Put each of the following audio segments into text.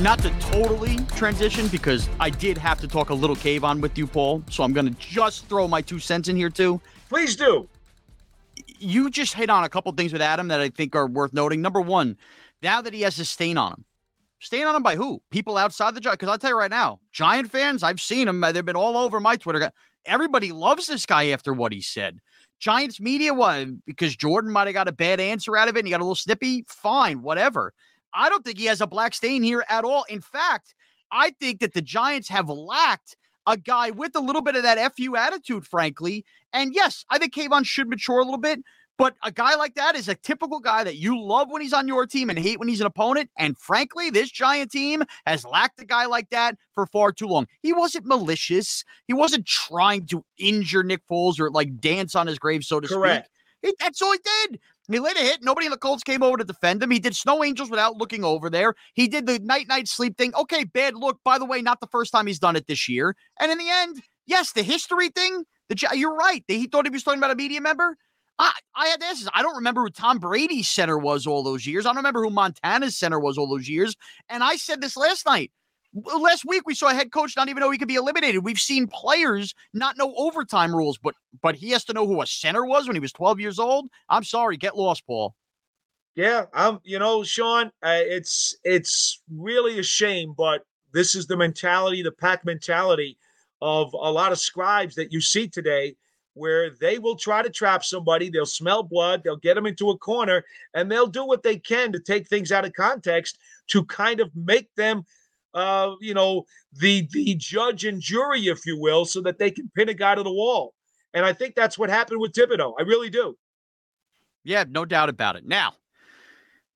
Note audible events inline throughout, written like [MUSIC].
not to totally transition because I did have to talk a little Kayvon with you, Paul. So I'm going to just throw my two cents in here too. Please do. You just hit on a couple things with Adam that I think are worth noting. Number one, now that he has a stain on him, stain on him by who? People outside the Giant. Because I'll tell you right now, Giant fans, I've seen them. They've been all over my Twitter. Everybody loves this guy after what he said. Giants media, what? Because Jordan might have got a bad answer out of it and he got a little snippy. Fine, whatever. I don't think he has a black stain here at all. In fact, I think that the Giants have lacked a guy with a little bit of that FU attitude, frankly. And yes, I think Kayvon should mature a little bit. But a guy like that is a typical guy that you love when he's on your team and hate when he's an opponent. And frankly, this Giant team has lacked a guy like that for far too long. He wasn't malicious. He wasn't trying to injure Nick Foles or like dance on his grave, so to Correct. speak. He, that's all he did. He laid a hit. Nobody in the Colts came over to defend him. He did snow angels without looking over there. He did the night night sleep thing. Okay, bad look. By the way, not the first time he's done it this year. And in the end, yes, the history thing. The you're right. He thought he was talking about a media member. I, I had this. I don't remember who Tom Brady's center was all those years. I don't remember who Montana's center was all those years. And I said this last night. Last week we saw a head coach not even know he could be eliminated. We've seen players not know overtime rules, but but he has to know who a center was when he was 12 years old. I'm sorry, get lost, Paul. Yeah, I'm. You know, Shaun, uh, it's it's really a shame, but this is the mentality, the pack mentality of a lot of scribes that you see today where they will try to trap somebody. They'll smell blood, they'll get them into a corner, and they'll do what they can to take things out of context to kind of make them, uh, you know, the the judge and jury, if you will, so that they can pin a guy to the wall. And I think that's what happened with Thibodeaux. I really do. Yeah, no doubt about it. Now,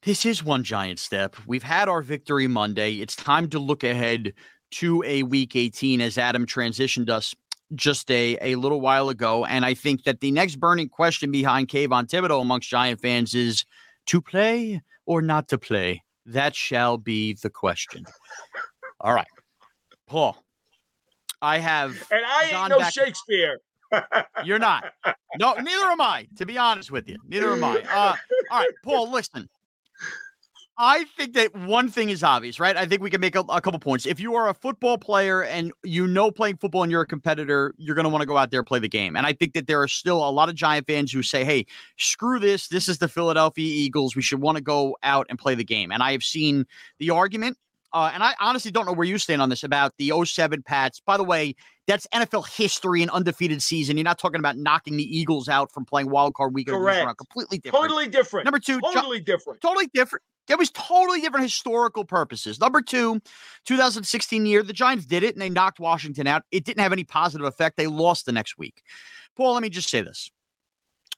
this is one giant step. We've had our victory Monday. It's time to look ahead to a week 18 as Adam transitioned us just a, a little while ago. And I think that the next burning question behind Kayvon Thibodeaux amongst Giant fans is to play or not to play. That shall be the question. All right. Paul, I have. And I ain't no Shakespeare. [LAUGHS] You're not. No, neither am I, to be honest with you. Neither am I. Uh, all right, Paul, listen. I think that one thing is obvious, right? I think we can make a, a, couple points. If you are a football player and you know playing football and you're a competitor, you're going to want to go out there play the game. And I think that there are still a lot of Giant fans who say, hey, screw this. This is the Philadelphia Eagles. We should want to go out and play the game. And I have seen the argument uh, and I honestly don't know where you stand on this about the 07 Pats. By the way, that's NFL history and undefeated season. You're not talking about knocking the Eagles out from playing wild card weekend. Correct. Completely different. Totally different. Number two, totally jo- different. Totally different. It was totally different historical purposes. Number two, 2016 year, the Giants did it and they knocked Washington out. It didn't have any positive effect. They lost the next week. Paul, let me just say this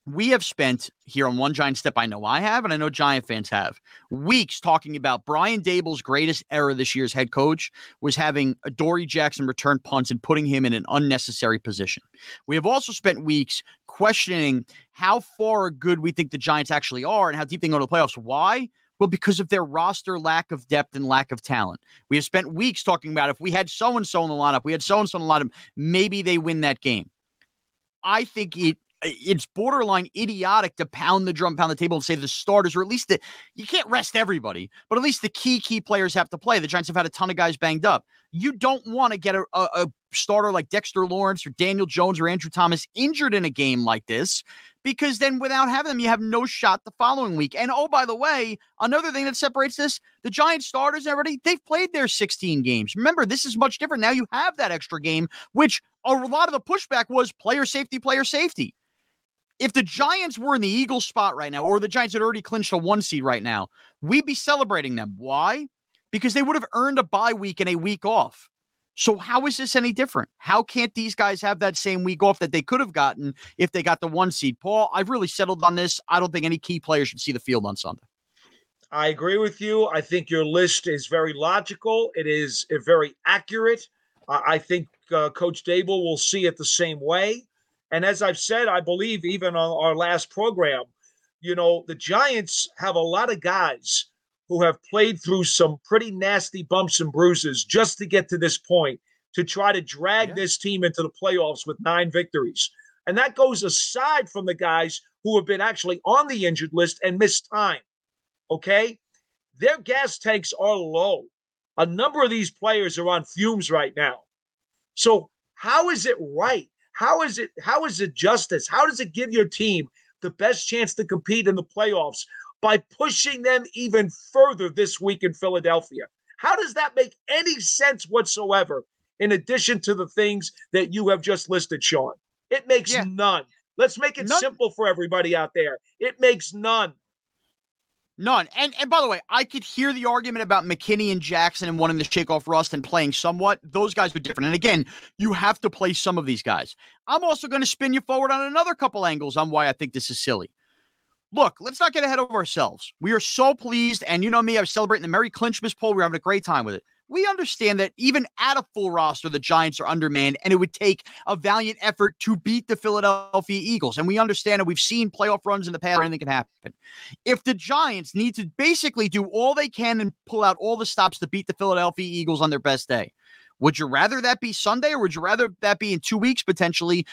we have spent here on One Giant Step, I know I have, and I know Giant fans have, weeks talking about Brian Daboll's greatest error this year's head coach was having Adoree' Jackson return punts and putting him in an unnecessary position. We have also spent weeks questioning how far good we think the Giants actually are and how deep they go to the playoffs. Why? Well, because of their roster lack of depth and lack of talent. We have spent weeks talking about if we had so and so in the lineup, we had so and so in the lineup, maybe they win that game. I think it it's borderline idiotic to pound the drum, pound the table, and say the starters, or at least the you can't rest everybody, but at least the key key players have to play. The Giants have had a ton of guys banged up. You don't want to get a, a, a starter like Dexter Lawrence or Daniel Jones or Andrew Thomas injured in a game like this, because then without having them, you have no shot the following week. And oh, by the way, another thing that separates this, the Giants starters, everybody, they've played their 16 games. Remember, this is much different. Now you have that extra game, which a lot of the pushback was player safety, player safety if the Giants were in the Eagles spot right now, or the Giants had already clinched a one seed right now, we'd be celebrating them. Why? Because they would have earned a bye week and a week off. So how is this any different? How can't these guys have that same week off that they could have gotten if they got the one seed? Paul, I've really settled on this. I don't think any key player should see the field on Sunday. I agree with you. I think your list is very logical. It is uh, very accurate. I think uh, Coach Daboll will see it the same way. And as I've said, I believe even on our last program, you know, the Giants have a lot of guys who have played through some pretty nasty bumps and bruises just to get to this point to try to drag yeah. this team into the playoffs with nine victories. And that goes aside from the guys who have been actually on the injured list and missed time. Okay? Their gas tanks are low. A number of these players are on fumes right now. So, how is it right? How is it how is it justice? How does it give your team the best chance to compete in the playoffs by pushing them even further this week in Philadelphia? How does that make any sense whatsoever in addition to the things that you have just listed, Shaun? It makes yeah. none. Let's make it none. simple for everybody out there. It makes none. None. And and by the way, I could hear the argument about McKinney and Jackson and wanting to shake off rust and playing somewhat. Those guys are different. And again, you have to play some of these guys. I'm also going to spin you forward on another couple angles on why I think this is silly. Look, let's not get ahead of ourselves. We are so pleased, and you know me, I was celebrating the Merry Clinchmas poll. We are having a great time with it we understand that even at a full roster, the Giants are undermanned, and it would take a valiant effort to beat the Philadelphia Eagles. And we understand that we've seen playoff runs in the past, anything can happen. If the Giants need to basically do all they can and pull out all the stops to beat the Philadelphia Eagles on their best day, would you rather that be Sunday or would you rather that be in two weeks potentially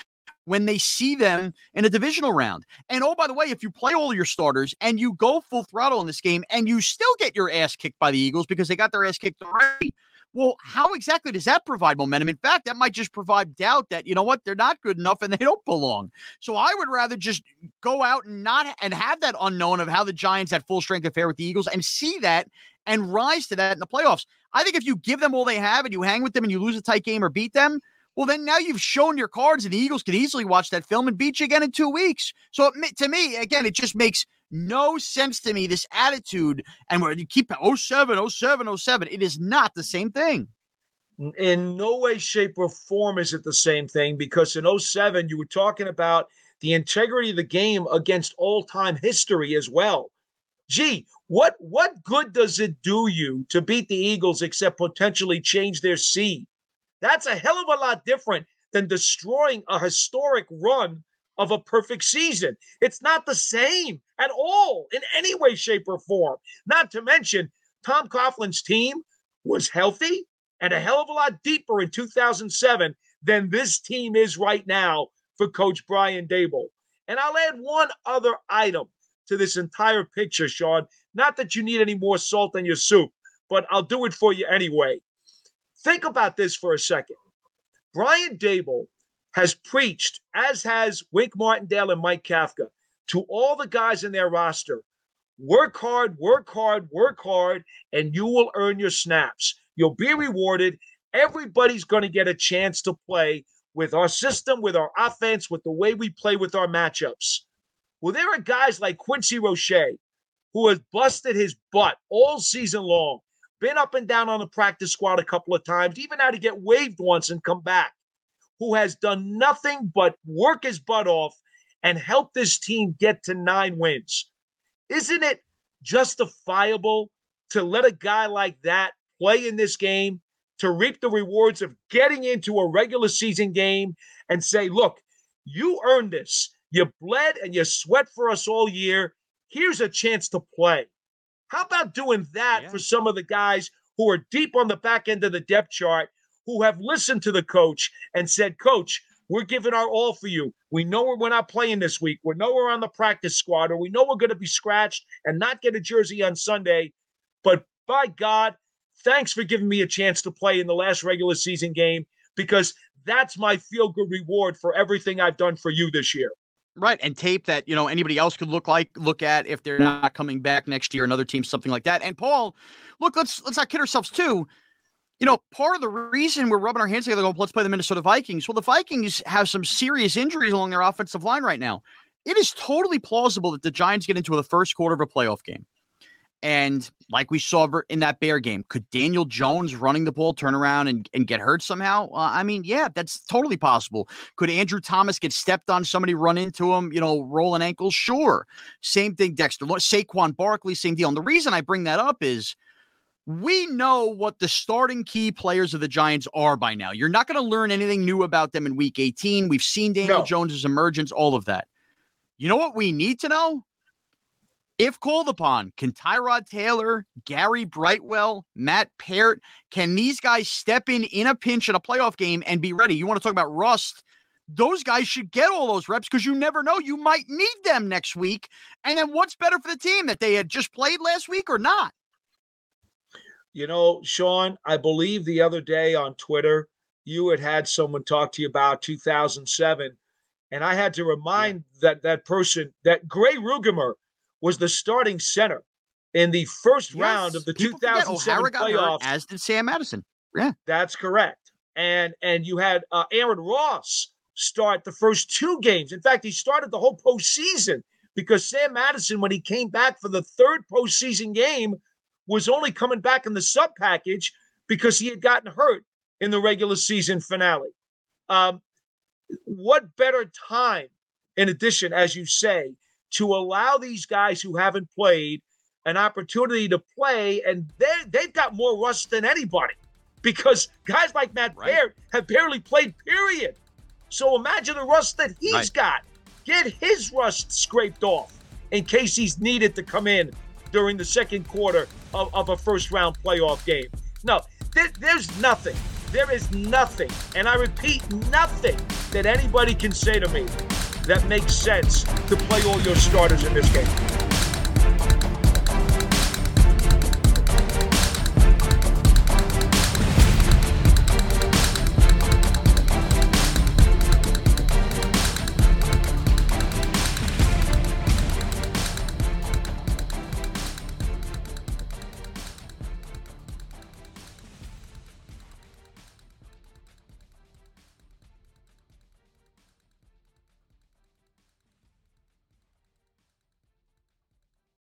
when they see them in a divisional round. And oh, by the way, if you play all your starters and you go full throttle in this game and you still get your ass kicked by the Eagles because they got their ass kicked already, well, how exactly does that provide momentum? In fact, that might just provide doubt that, you know what, they're not good enough and they don't belong. So I would rather just go out and not and have that unknown of how the Giants had full strength affair with the Eagles and see that and rise to that in the playoffs. I think if you give them all they have and you hang with them and you lose a tight game or beat them, well, then now you've shown your cards, and the Eagles could easily watch that film and beat you again in two weeks. So it, to me, again, it just makes no sense to me, this attitude. And where you keep 07, 07, 07, it is not the same thing. In no way, shape, or form is it the same thing because in 07, you were talking about the integrity of the game against all time history as well. Gee, what what good does it do you to beat the Eagles except potentially change their seed? That's a hell of a lot different than destroying a historic run of a perfect season. It's not the same at all in any way, shape, or form. Not to mention, Tom Coughlin's team was healthy and a hell of a lot deeper in 2007 than this team is right now for Coach Brian Daboll. And I'll add one other item to this entire picture, Shaun. Not that you need any more salt in your soup, but I'll do it for you anyway. Think about this for a second. Brian Daboll has preached, as has Wink Martindale and Mike Kafka, to all the guys in their roster work hard, work hard, work hard, and you will earn your snaps. You'll be rewarded. Everybody's going to get a chance to play with our system, with our offense, with the way we play with our matchups. Well, there are guys like Quincy Roche who has busted his butt all season long been up and down on the practice squad a couple of times, even had to get waived once and come back, who has done nothing but work his butt off and help this team get to nine wins. Isn't it justifiable to let a guy like that play in this game to reap the rewards of getting into a regular season game and say, look, you earned this. You bled and you sweat for us all year. Here's a chance to play. How about doing that yeah. for some of the guys who are deep on the back end of the depth chart, who have listened to the coach and said, Coach, we're giving our all for you. We know we're not playing this week. We know we're on the practice squad, or we know we're going to be scratched and not get a jersey on Sunday. But by God, thanks for giving me a chance to play in the last regular season game because that's my feel good reward for everything I've done for you this year. Right, and tape that you know anybody else could look like look at if they're not coming back next year, another team, something like that. And Paul, look, let's let's not kid ourselves too. You know, part of the reason we're rubbing our hands together, going, let's play the Minnesota Vikings. Well, the Vikings have some serious injuries along their offensive line right now. It is totally plausible that the Giants get into the first quarter of a playoff game and like we saw in that Bear game, could Daniel Jones running the ball turn around and, and get hurt somehow? Uh, I mean, yeah, that's totally possible. Could Andrew Thomas get stepped on, somebody run into him, you know, roll an ankle? Sure. Same thing, Dexter. Saquon Barkley, same deal. And the reason I bring that up is we know what the starting key players of the Giants are by now. You're not going to learn anything new about them in week 18. We've seen Daniel no. Jones's emergence, all of that. You know what we need to know? If called upon, can Tyrod Taylor, Gary Brightwell, Matt Peart, can these guys step in in a pinch in a playoff game and be ready? You want to talk about rust? Those guys should get all those reps because you never know. You might need them next week. And then what's better for the team that they had just played last week or not? You know, Shaun, I believe the other day on Twitter, you had had someone talk to you about 2007. And I had to remind yeah. that that person that Grey Ruegamer was the starting center in the first yes. round of the People 2007 playoffs. as did Sam Madison. Yeah, that's correct. And and you had uh, Aaron Ross start the first two games. In fact, he started the whole postseason because Sam Madison, when he came back for the third postseason game, was only coming back in the sub package because he had gotten hurt in the regular season finale. Um, what better time, in addition, as you say, to allow these guys who haven't played an opportunity to play, and they they've got more rust than anybody because guys like Matt right. Peart have barely played. Period. So imagine the rust that he's right. got. Get his rust scraped off in case he's needed to come in during the second quarter of, of a first round playoff game. No, there, there's nothing. There is nothing, and I repeat, nothing that anybody can say to me that makes sense to play all your starters in this game.